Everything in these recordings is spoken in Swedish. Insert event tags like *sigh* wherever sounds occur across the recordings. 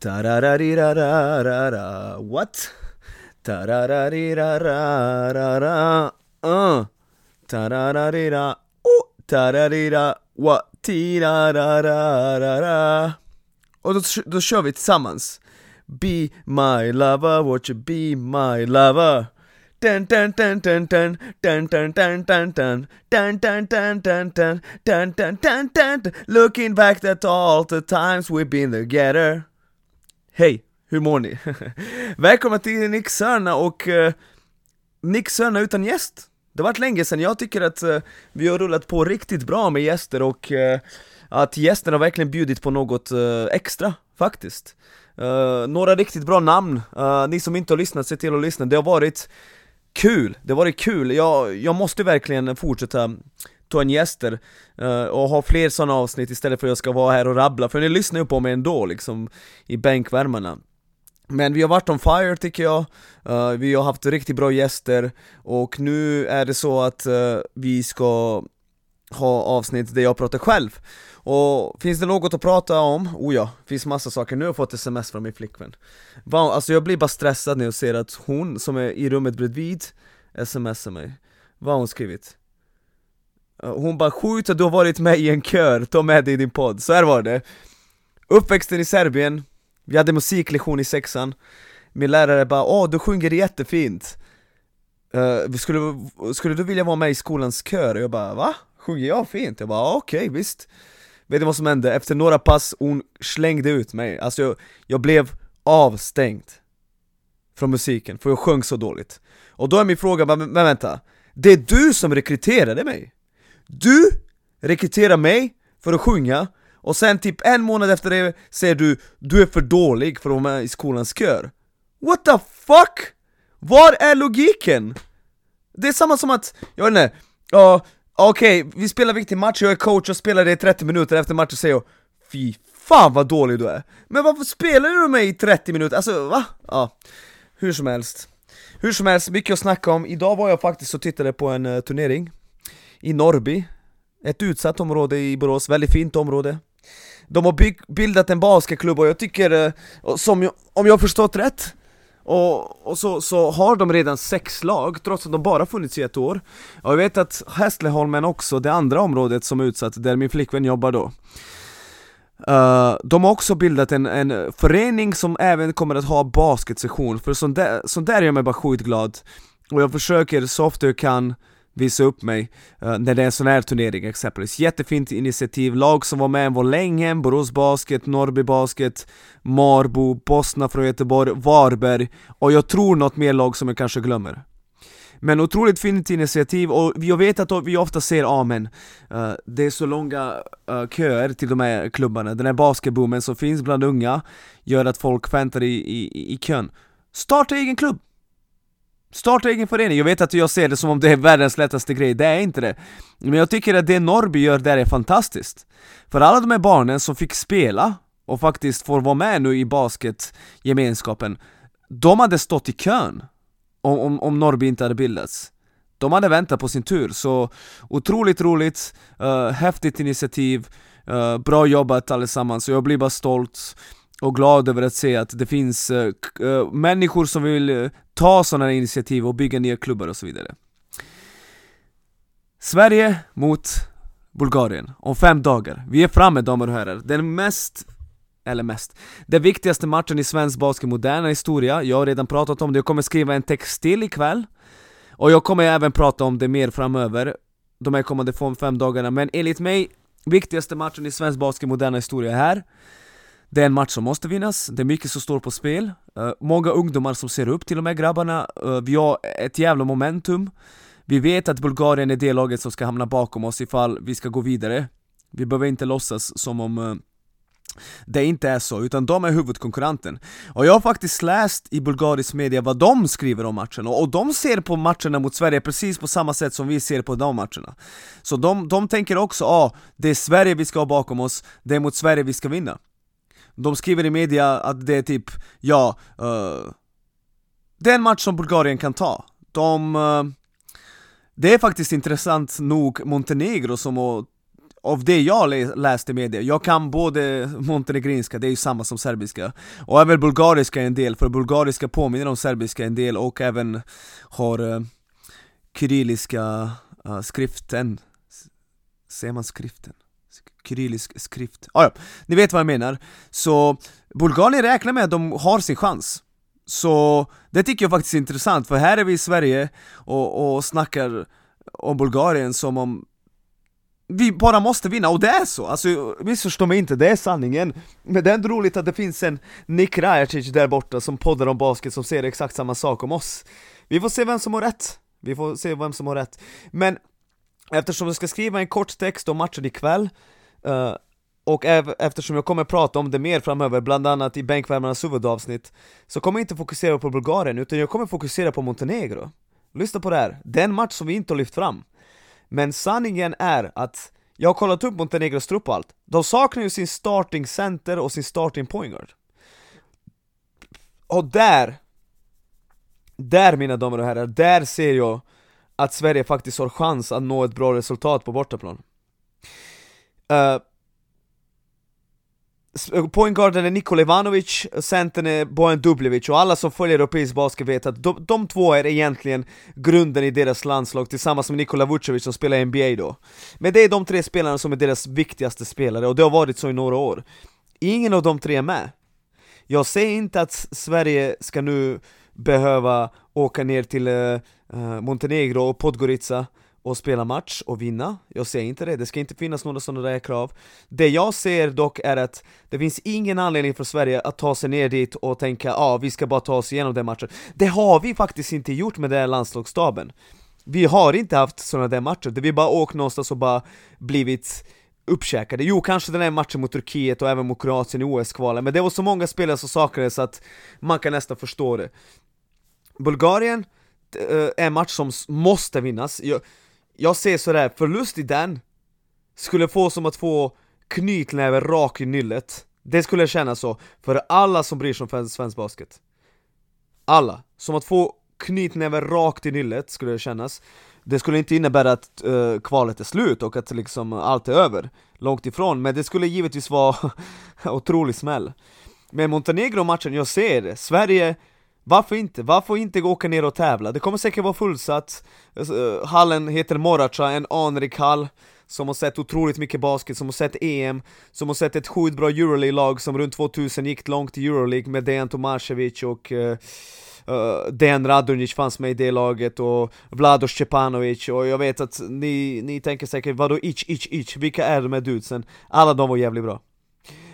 Tarararirararara, what? Tarararirararara, uh. Tarararira, oh, tararira, what? Tirarararara. Och då, då kör vi tillsammans. Be my lover, won't you be my lover? Dun dun dun dun dun dun dun dun dun dun dun dun dun dun dun dun dun dun dun Looking back at all the times we've been together Hej, hur mår ni? *laughs* Välkomna till Nick Sörna och uh, Nick Sörna utan gäst. Det har varit länge sedan, jag tycker att uh, vi har rullat på riktigt bra med gäster och uh, att gästerna har verkligen bjudit på något extra, faktiskt. Några riktigt bra namn, ni som inte har lyssnat, se till att lyssna, det har varit kul, det har varit kul, jag, jag måste verkligen fortsätta ta en gäster uh, och ha fler sådana avsnitt istället för att jag ska vara här och rabbla, för ni lyssnar ju på mig ändå liksom i bänkvärmarna men vi har varit on fire tycker jag, uh, vi har haft riktigt bra gäster och nu är det så att uh, vi ska ha avsnitt där jag pratar själv och finns det något att prata om? Oh ja, finns massa saker. Nu har jag fått sms från min flickvän Va, Alltså jag blir bara stressad när jag ser att hon som är i rummet bredvid smsar mig Vad har hon skrivit? Eh, hon bara 'Sjukt att du har varit med i en kör, ta med dig i din podd' Så här var det Uppväxten i Serbien, vi hade musiklektion i sexan Min lärare bara 'Åh, du sjunger jättefint' uh, skulle, skulle du vilja vara med i skolans kör? Och jag bara 'Va? Sjunger jag fint?' Jag bara 'Okej, okay, visst' Vet du vad som hände? Efter några pass, hon slängde ut mig, alltså jag, jag blev avstängd Från musiken, för jag sjöng så dåligt Och då är min fråga, men, men vänta Det är du som rekryterade mig! Du rekryterar mig för att sjunga och sen typ en månad efter det säger du du är för dålig för att vara med i skolans kör What the fuck? Var är logiken? Det är samma som att, jag vet inte, ja Okej, okay, vi spelar viktig match, jag är coach och spelar det i 30 minuter efter matchen säger jag Fy fan vad dålig du är! Men varför spelar du mig i 30 minuter? Alltså va? Ja, hur som helst Hur som helst, mycket att snacka om. Idag var jag faktiskt och tittade på en uh, turnering i Norrby. Ett utsatt område i Borås, väldigt fint område. De har bildat en basketklubb och jag tycker, eh, som jag, om jag har förstått rätt och, och så, så har de redan sex lag, trots att de bara funnits i ett år. Och jag vet att Hässleholmen också, det andra området som är utsatt, där min flickvän jobbar då. Uh, de har också bildat en, en förening som även kommer att ha basketsession, för sånt där, sånt där gör mig bara skitglad. Och jag försöker så ofta jag kan visa upp mig uh, när det är en sån här turnering exempelvis. Jättefint initiativ, lag som var med var Länghem, Borås Basket, Norrby Basket, Marbo, Bosna från Göteborg, Varberg och jag tror något mer lag som jag kanske glömmer. Men otroligt fint initiativ och jag vet att vi ofta ser amen uh, Det är så långa uh, köer till de här klubbarna, den här basketboomen som finns bland unga Gör att folk väntar i, i, i kön Starta egen klubb! Starta egen förening, jag vet att jag ser det som om det är världens lättaste grej, det är inte det. Men jag tycker att det Norrby gör där är fantastiskt. För alla de här barnen som fick spela och faktiskt får vara med nu i basketgemenskapen De hade stått i kön om, om, om Norrby inte hade bildats. De hade väntat på sin tur, så otroligt roligt, uh, häftigt initiativ, uh, bra jobbat allesammans, jag blir bara stolt och glad över att se att det finns uh, människor som vill uh, ta sådana initiativ och bygga nya klubbar och så vidare. Sverige mot Bulgarien om fem dagar. Vi är framme damer och herrar. Den mest eller mest. Den viktigaste matchen i svensk basket moderna historia, jag har redan pratat om det, jag kommer skriva en text till ikväll Och jag kommer även prata om det mer framöver, de här kommande fem dagarna, men enligt mig, viktigaste matchen i svensk basket moderna historia är här det är en match som måste vinnas, det är mycket som står på spel uh, Många ungdomar som ser upp till de här grabbarna, uh, vi har ett jävla momentum Vi vet att Bulgarien är det laget som ska hamna bakom oss ifall vi ska gå vidare Vi behöver inte låtsas som om uh, det inte är så, utan de är huvudkonkurrenten. Och jag har faktiskt läst i bulgarisk media vad de skriver om matchen, och, de ser på matcherna mot Sverige precis på samma sätt som vi ser på de matcherna. Så de, de tänker också, att ah, det är Sverige vi ska ha bakom oss, det är mot Sverige vi ska vinna. De skriver i media att det är typ, ja, uh, det är en match som Bulgarien kan ta. De, uh, det är faktiskt intressant nog Montenegro som har av det jag läste i media, jag kan både montenegrinska, det är ju samma som serbiska Och även bulgariska en del, för bulgariska påminner om serbiska en del och även har uh, kyrilliska uh, skriften Ser man skriften? Kyrillisk skrift, ah, ja, ni vet vad jag menar. Så Bulgarien räknar med att de har sin chans. Så det tycker jag faktiskt är intressant, för här är vi i Sverige och, och snackar om Bulgarien som om vi bara måste vinna, och det är så! Alltså missförstå mig inte, det är sanningen. Men det är ändå roligt att det finns en Nick Rajacic där borta som poddar om basket som säger exakt samma sak om oss. Vi får se vem som har rätt, vi får se vem som har rätt. Men eftersom jag ska skriva en kort text om matchen ikväll uh, och eftersom jag kommer prata om det mer framöver, bland annat i bänkvärmarnas huvudavsnitt Så kommer jag inte fokusera på Bulgarien, utan jag kommer fokusera på Montenegro. Lyssna på det här, det är en match som vi inte har lyft fram. Men sanningen är att jag har kollat upp Montenegros trupp och allt. De saknar ju sin starting center och sin starting point guard. Och där Där mina damer och herrar, där ser jag att Sverige faktiskt har chans att nå ett bra resultat på bortaplan. Eh, uh, Pointguarden är Nikola Ivanovic, centern är Bojan Dubljevic och alla som följer europeisk basket vet att de, de två är egentligen grunden i deras landslag tillsammans med Nikola Vucevic som spelar i NBA då. Men det är de tre spelarna som är deras viktigaste spelare och det har varit så i några år. Ingen av de tre är med. Jag säger inte att Sverige ska nu behöva åka ner till uh, Montenegro och Podgorica och spela match och vinna, jag säger inte det, det ska inte finnas några sådana där krav. Det jag ser dock är att det finns ingen anledning för Sverige att ta sig ner dit och tänka ja, ah, vi ska bara ta oss igenom den matchen. Det har vi faktiskt inte gjort med den här landslagsstaben. Vi har inte haft sådana där matcher, där vi bara åkt någonstans och bara blivit uppkäkade. Jo, kanske den här matchen mot Turkiet och även mot Kroatien i OS-kvalen, men det var så många spelare som saknades att man kan nästan förstå det. Bulgarien, eh, är en match som måste vinnas. Jag, jag ser sådär, förlust i den skulle få som att få knytnäven rakt i nyllet. Det skulle kännas så, för alla som bryr sig om svensk basket. Alla, som att få knytnäven rakt i nyllet skulle det kännas. Det skulle inte innebära att uh, kvalet är slut och att liksom allt är över. Långt ifrån, men det skulle givetvis vara *laughs* otrolig smäll. Men Montenegro-matchen, jag ser det, Sverige varför inte? Varför inte åka ner och tävla? Det kommer säkert vara fullsatt alltså, eh, Hallen heter Moracha, en anrik hall som har sett otroligt mycket basket, som har sett EM, som har sett ett sjukt bra Euroleague-lag som runt 2000 gick långt i Euroleague med Dejan Tomasevic och uh, uh, Dejan Radonjic fanns med i det laget och Vlado Stjepanovic och jag vet att ni, ni tänker säkert vadå ich, ich, ich, vilka är de här dudesen? Alla de var jävligt bra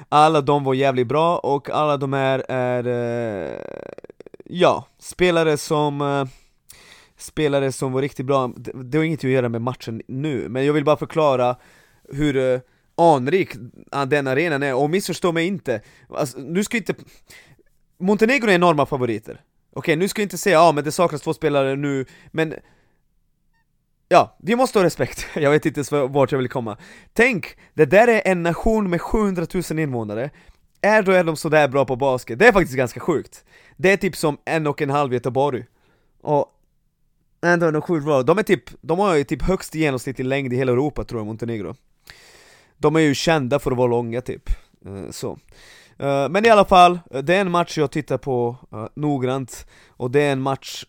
Alla de var jävligt bra och alla de här är uh, ja, spelare som eh, Spelare som var riktigt bra, det, har inget att göra med matchen nu, men jag vill bara förklara hur eh, anrik ah, den arenan är, och missförstå mig inte, alltså, nu ska inte Montenegro är enorma favoriter. Okej, okay, nu ska jag inte säga ja men det saknas två spelare nu, men Ja, vi måste ha respekt, *laughs* jag vet inte ens vart jag vill komma. Tänk, det där är en nation med 700 000 invånare. Är då är de sådär bra på basket, det är faktiskt ganska sjukt. Det är typ som en och en halv Göteborg. Och ändå är de sjukt bra, de är typ, de har ju typ högst genomsnittlig längd i hela Europa tror jag, Montenegro. De är ju kända för att vara långa typ, eh, så. Eh, men i alla fall, eh, det är en match jag tittar på noggrant. Och det är en match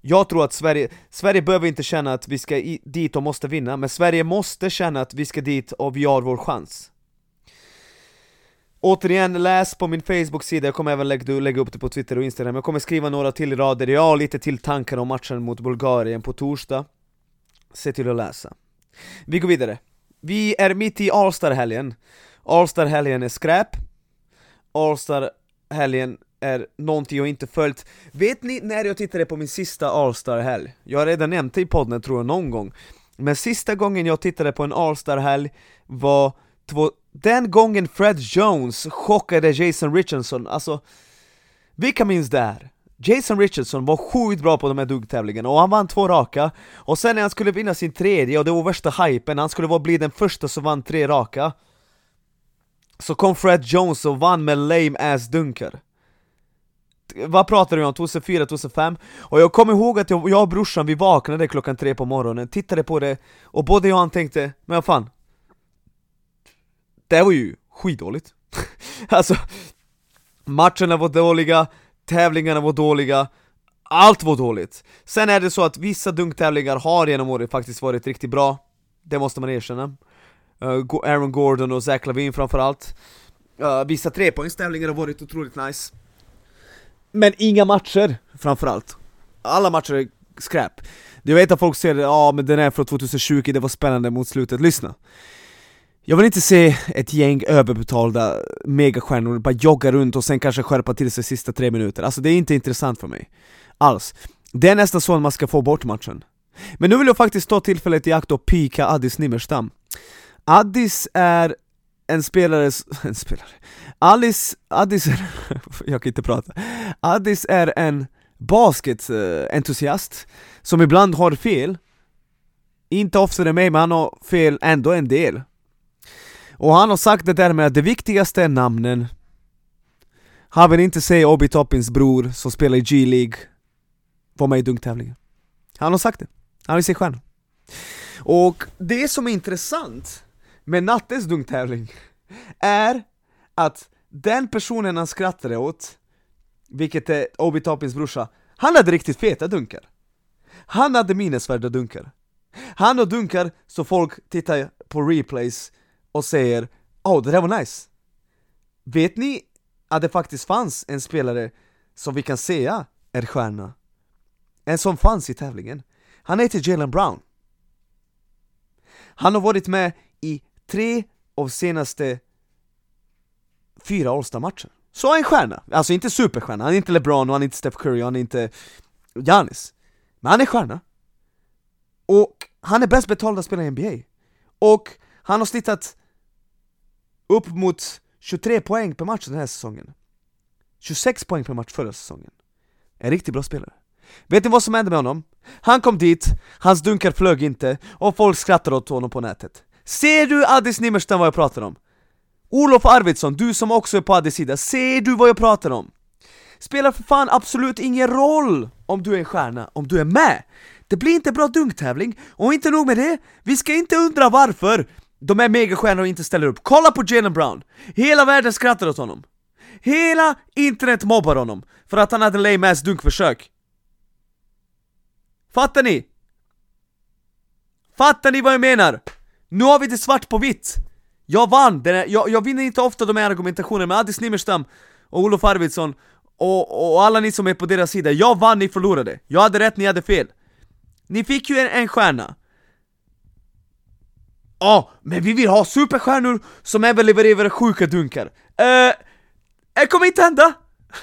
jag tror att Sverige, Sverige behöver inte känna att vi ska i, dit och måste vinna, men Sverige måste känna att vi ska dit och vi har vår chans. Återigen, läs på min Facebook-sida, jag kommer även lägga, lägga upp det på Twitter och Instagram. Jag kommer skriva några till rader, jag har lite till tankar om matchen mot Bulgarien på torsdag. Se till att läsa. Vi går vidare. Vi är mitt i Allstar-helgen. Allstar-helgen är skräp. Allstar-helgen är någonting jag inte följt. Vet ni när jag tittade på min sista Allstar-helg? Jag har redan nämnt det i podden tror jag någon gång. Men sista gången jag tittade på en Allstar-helg var två den gången Fred Jones chockade Jason Richardson, alltså Vilka minns det här? Jason Richardson var sjukt bra på de här duggtävlingarna och han vann två raka Och sen när han skulle vinna sin tredje och det var värsta hypen, han skulle bli den första som vann tre raka Så kom Fred Jones och vann med lame ass dunkar vad pratar vi om? 2004, 2005? Och jag kommer ihåg att jag, jag och brorsan, vi vaknade klockan tre på morgonen, tittade på det Och både jag och han tänkte, men vad fan det var ju skitdåligt. *laughs* alltså, matcherna var dåliga, tävlingarna var dåliga, allt var dåligt. Sen är det så att vissa dunktävlingar har genom året faktiskt varit riktigt bra, det måste man erkänna. Uh, Aaron Gordon och Zach Lavin framförallt. Uh, vissa trepoängstävlingar har varit otroligt nice. Men inga matcher, framförallt. Alla matcher är skräp. Jag vet att folk säger ja men den är från 2020, det var spännande mot slutet, lyssna. Jag vill inte se ett gäng överbetalda megastjärnor bara jogga runt och sen kanske skärpa till sig sista tre minuter, alltså det är inte intressant för mig. Alls. Det är nästan så att man ska få bort matchen. Men nu vill jag faktiskt ta tillfället i akt och pika Addis Nimmerstam. Addis är en spelare, *laughs* en spelare, Alice, Addis är, *laughs* jag kan inte prata, Addis är en basketentusiast som ibland har fel, inte oftare än mig men han har fel ändå en del. Och han har sagt det där med att det viktigaste är namnen. Han vill inte se Obi Toppins bror som spelar i G-League Vara med i dunktävlingen. Han har sagt det. Han vill se stjärnor. Och det som är intressant med nattens dunktävling är att den personen han skrattade åt, vilket är Obi Toppins brorsa, han hade riktigt feta dunkar. Han hade minnesvärda dunkar. Han har dunkar så folk tittar på replays och säger Åh, oh, det där var nice. Vet ni att det faktiskt fanns en spelare som vi kan säga är stjärna? En som fanns i tävlingen. Han heter Jalen Brown. Han har varit med i tre av senaste fyra All-star-matcher. Så en stjärna, alltså inte superstjärna, han är inte LeBron och han är inte Steph Curry och han är inte Giannis. Men han är stjärna. Och han är bäst betalda spelare i NBA. Och han har snittat upp mot 23 poäng per match den här säsongen. 26 poäng per match förra säsongen. En riktigt bra spelare. Vet ni vad som hände med honom? Han kom dit, hans dunkar flög inte, och folk skrattade åt honom på nätet. Ser du Addis Nimmerstam vad jag pratar om? Olof Arvidsson, du som också är på Addis sida, ser du vad jag pratar om? Spelar för fan absolut ingen roll om du är en stjärna, om du är med! Det blir inte bra dunktävling, och inte nog med det, vi ska inte undra varför de är megastjärnor inte ställer upp. Kolla på Jalen Brown! Hela världen skrattar åt honom. Hela internet mobbar honom för att han hade lame ass dunkförsök. Fattar ni? Fattar ni vad jag menar? Nu har vi det svart på vitt! Jag vann! Den här, jag, jag vinner inte ofta de här argumentationerna med Addis Nimmerstam och Olof Arvidsson och, och alla ni som är på deras sida, jag vann, ni förlorade. Jag hade rätt, ni hade fel. Ni fick ju en, en stjärna. Ja, ah, men vi vill ha superstjärnor som även levererar sjuka dunkar. Eh, det kommer inte hända!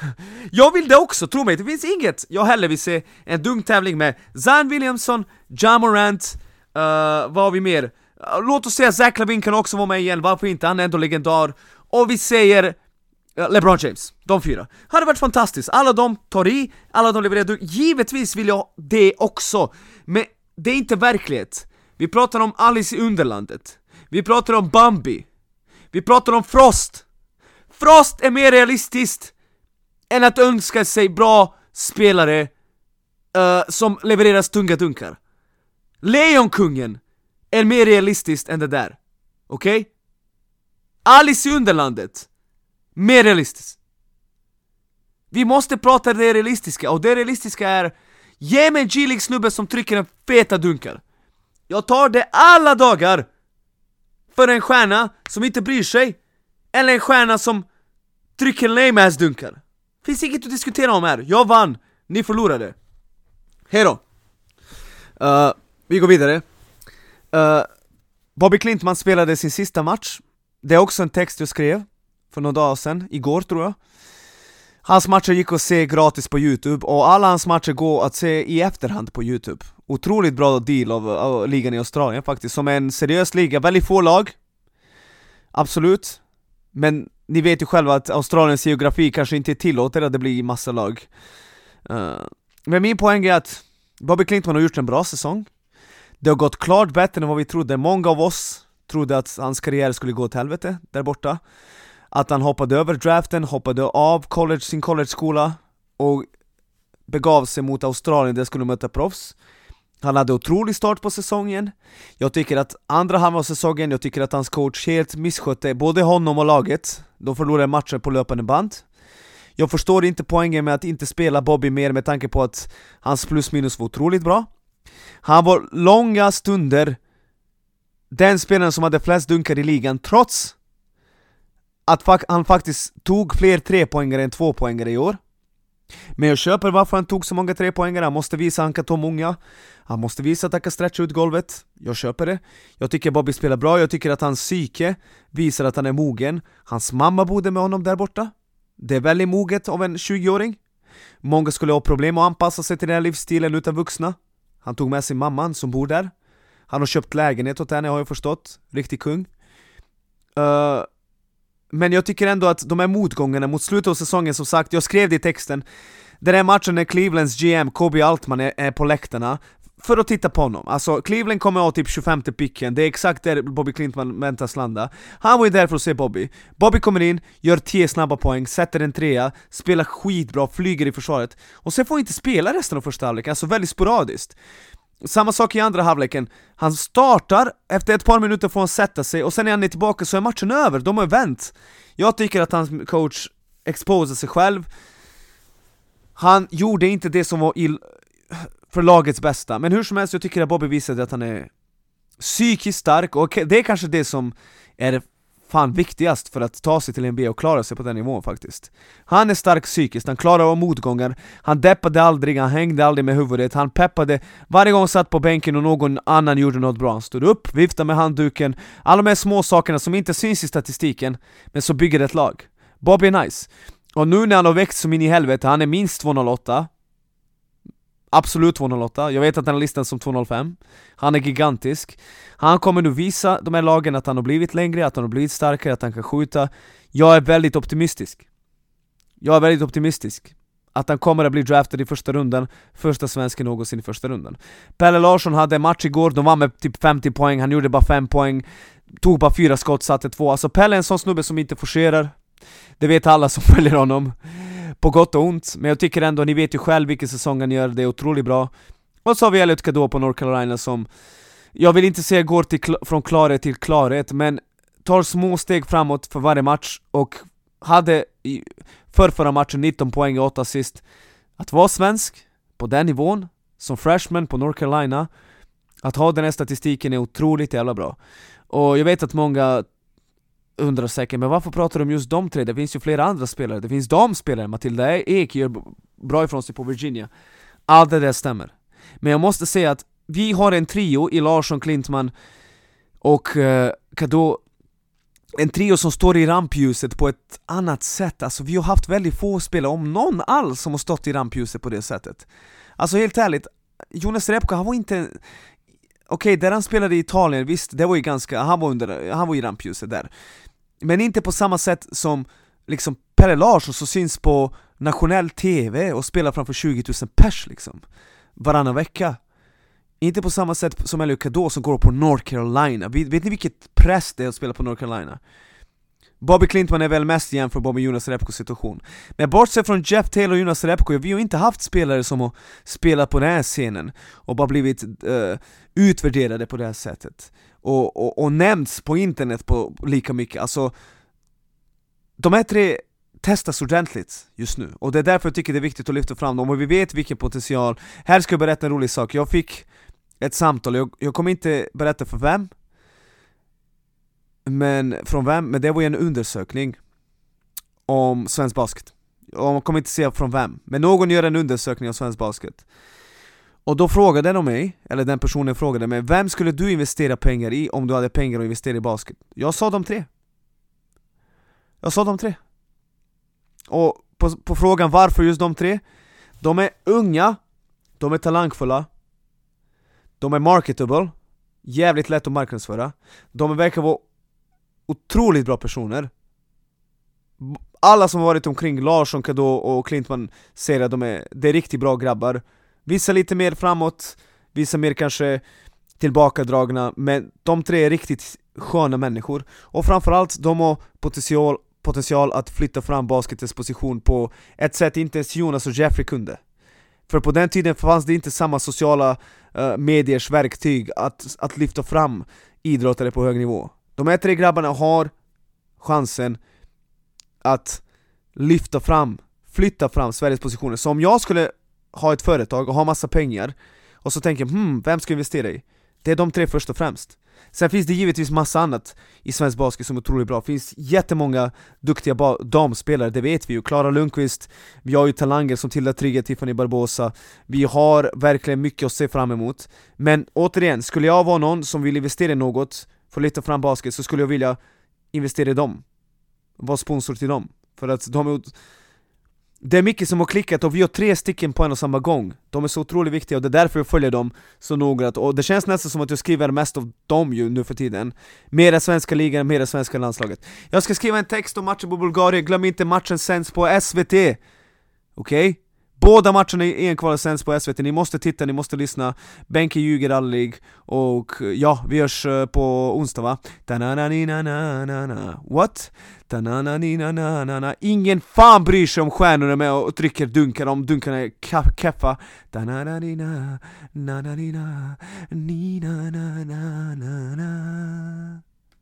*laughs* Jag vill det också, tro mig, det finns inget jag heller vill se en dunktävling med Zan Williamson, Ja Morant, uh, vad har vi mer? Uh, låt oss säga Zach Lavin kan också vara med igen, varför inte? Han är ändå legendar. Och vi säger uh, LeBron James, de fyra. Hade varit fantastiskt, alla de tar i, alla de levererar dunk. Givetvis vill jag det också, men det är inte verklighet. Vi pratar om Alice i Underlandet. Vi pratar om Bambi. Vi pratar om Frost. Frost är mer realistiskt än att önska sig bra spelare uh, som levererar tunga dunkar. Lejonkungen är mer realistiskt än det där. Okej? Okay? Alice i Underlandet, mer realistiskt. Vi måste prata det realistiska, och det realistiska är Ge mig en G-League snubbe som trycker en feta dunkar jag tar det alla dagar! För en stjärna som inte bryr sig, eller en stjärna som trycker lame ass dunkar. Finns inget att diskutera om här, jag vann, ni förlorade. Hejdå! Uh, eh, vi går vidare. Uh, Bobby Klintman spelade sin sista match, det är också en text jag skrev för några dagar sedan, igår tror jag. Hans matcher gick att se gratis på youtube, och alla hans matcher går att se i efterhand på youtube Otroligt bra deal av, av ligan i Australien faktiskt, som är en seriös liga, väldigt få lag. Absolut. Men ni vet ju själva att Australiens geografi kanske inte tillåter att det blir massa lag. Uh, Men min poäng är att Bobby Clinton har gjort en bra säsong. Det har gått klart bättre än vad vi trodde, många av oss trodde att hans karriär skulle gå åt helvete där borta. Att han hoppade över draften, hoppade av college, sin college-skola och begav sig mot Australien där skulle möta proffs. Han hade otrolig start på säsongen. Jag tycker att andra halvan av säsongen, jag tycker att hans coach helt misskötte både honom och laget. De förlorade matcher på löpande band. Jag förstår inte poängen med att inte spela Bobby mer med tanke på att hans plus minus var otroligt bra. Han var långa stunder. Den spelaren som hade flest dunkar i ligan trots att han faktiskt tog fler trepoängare än tvåpoängare i år. Men jag köper varför han tog så många trepoängare, han måste visa att han kan ta många. Han måste visa att han kan stretcha ut golvet, jag köper det. Jag tycker Bobby spelar bra, jag tycker att hans psyke visar att han är mogen. Hans mamma bodde med honom där borta. Det är väldigt moget av en 20-åring Många skulle ha problem att anpassa sig till den här livsstilen utan vuxna. Han tog med sig mamman som bor där. Han har köpt lägenhet åt henne har jag förstått, riktig kung. Uh, men jag tycker ändå att de här motgångarna mot slutet av säsongen, som sagt, jag skrev det i texten. Den här matchen när Clevelands GM, Kobe Altman, är, är på läktarna för att titta på honom, alltså Cleveland kommer ha typ 25 picken, det är exakt där Bobby Clinton väntas landa. Han var ju där för att se Bobby. Bobby kommer in, gör 10 snabba poäng, sätter en trea, spelar skitbra, flyger i försvaret. Och sen får han inte spela resten av första halvlek, alltså väldigt sporadiskt samma sak i andra halvleken, han startar, efter ett par minuter får han sätta sig och sen när han är tillbaka så är matchen över, de har vänt. Jag tycker att hans coach exposar sig själv. Han gjorde inte det som var ill för lagets bästa, men hur som helst, jag tycker att Bobby visade att han är psykiskt stark, och det är kanske det som är fan viktigast för att ta sig till NBA och klara sig på den nivån faktiskt. Han är stark psykiskt, han klarar av motgångar, han deppade aldrig, han hängde aldrig med huvudet, han peppade Varje gång han satt på bänken och någon annan gjorde något bra, han stod upp, viftade med handduken Alla de här små sakerna som inte syns i statistiken, men som bygger ett lag. Bobby är nice. Och nu när han har växt som in i helvete, han är minst 208 Absolut 208, jag vet att han har listats som 205 Han är gigantisk. Han kommer nu visa de här lagen att han har blivit längre, att han har blivit starkare, att han kan skjuta. Jag är väldigt optimistisk. Jag är väldigt optimistisk. Att han kommer att bli draftad i första rundan Första svensken någonsin i första rundan. Pelle Larsson hade en match igår, de vann med typ 50 poäng, han gjorde bara 5 poäng. Tog bara 4 skott, satte 2 Alltså Pelle är en sån snubbe som inte forcerar. Det vet alla som *laughs* följer honom på gott och ont, men jag tycker ändå, ni vet ju själv vilken säsong han gör, det är otroligt bra. Och så har vi Elliot Kadå på North Carolina som Jag vill inte säga går till från klarhet till klarhet, men tar små steg framåt för varje match och hade i förrförra matchen 19 poäng och 8 assist. Att vara svensk, på den nivån, som freshman på North Carolina Att ha den här statistiken är otroligt jävla bra. Och jag vet att många undrar säkert, men varför pratar de om just de tre? Det finns ju flera andra spelare, det finns damspelare, Matilda Ek gör bra ifrån sig på Virginia. Allt det där stämmer. Men jag måste säga att vi har en trio i Larsson, Klintman och eh, uh, Kado en trio som står i rampljuset på ett annat sätt, alltså vi har haft väldigt få spelare, om någon alls, som har stått i rampljuset på det sättet. Alltså helt ärligt, Jonas Repko, han var inte Okej, okay, där han spelade i Italien, visst, det var ju ganska, han var under, han var i rampljuset där men inte på samma sätt som liksom Pelle Larsson som syns på nationell TV och spelar framför 20 000 pers liksom Varannan vecka Inte på samma sätt som Elio Kadå som går på North Carolina, vet, vet ni vilket press det är att spela på North Carolina? Bobby Clintman är väl mest jämförbar med Jonas Repkos situation. Men bortsett från Jeff Taylor och Jonas Repko, vi har inte haft spelare som har spelat på den här scenen och bara blivit uh, utvärderade på det här sättet. Och, och, och nämnts på internet på lika mycket, alltså De här tre testas ordentligt just nu, och det är därför jag tycker det är viktigt att lyfta fram dem, och vi vet vilken potential. Här ska jag berätta en rolig sak, jag fick ett samtal, jag, jag kommer inte berätta för vem men från vem, men det var ju en undersökning om svensk basket Och man kommer inte säga från vem, men någon gör en undersökning om svensk basket och då frågade de mig, eller den personen frågade mig, vem skulle du investera pengar i om du hade pengar att investera i basket? Jag sa de tre Jag sa de tre Och på, på frågan varför just de tre? De är unga, de är talangfulla De är marketable Jävligt lätt att marknadsföra De verkar vara otroligt bra personer. Alla som har varit omkring Larsson, Kadå och Klintman säger att de är, det är riktigt bra grabbar. Vissa lite mer framåt, vissa mer kanske tillbakadragna, men de tre är riktigt sköna människor. Och framförallt, de har potential, potential att flytta fram basketens position på ett sätt inte ens Jonas och Jeffrey kunde. För på den tiden fanns det inte samma sociala uh, mediers verktyg att, att lyfta fram idrottare på hög nivå. De här tre grabbarna har chansen att lyfta fram, flytta fram Sveriges positioner. Så om jag skulle ha ett företag och ha massa pengar, och så tänker jag hmm, vem ska jag investera i? Det är de tre först och främst. Sen finns det givetvis massa annat i svensk basket som är otroligt bra, det finns jättemånga duktiga damspelare, det vet vi ju. Klara Lundqvist, vi har ju talanger som Tilda Trigger, Tiffany Barbosa, vi har verkligen mycket att se fram emot. Men återigen, skulle jag vara någon som vill investera i något för att lyfta fram basket så skulle jag vilja investera i dem. Vara sponsor till dem. För att de är det är mycket som har klickat och vi gör tre stycken på en och samma gång De är så otroligt viktiga och det är därför jag följer dem så noggrant och det känns nästan som att jag skriver mest av dem ju nu för tiden Mera svenska ligan, mera svenska landslaget Jag ska skriva en text om matchen på Bulgarien, glöm inte matchen sänds på SVT Okej? Okay? Båda matcherna i EM-kvalet sänds på SVT, ni måste titta, ni måste lyssna. Benke ljuger aldrig, och ja, vi hörs eh, på onsdag va? What? Ingen fan bryr sig om stjärnorna med och trycker dunkar. Om dunkarna är keffa.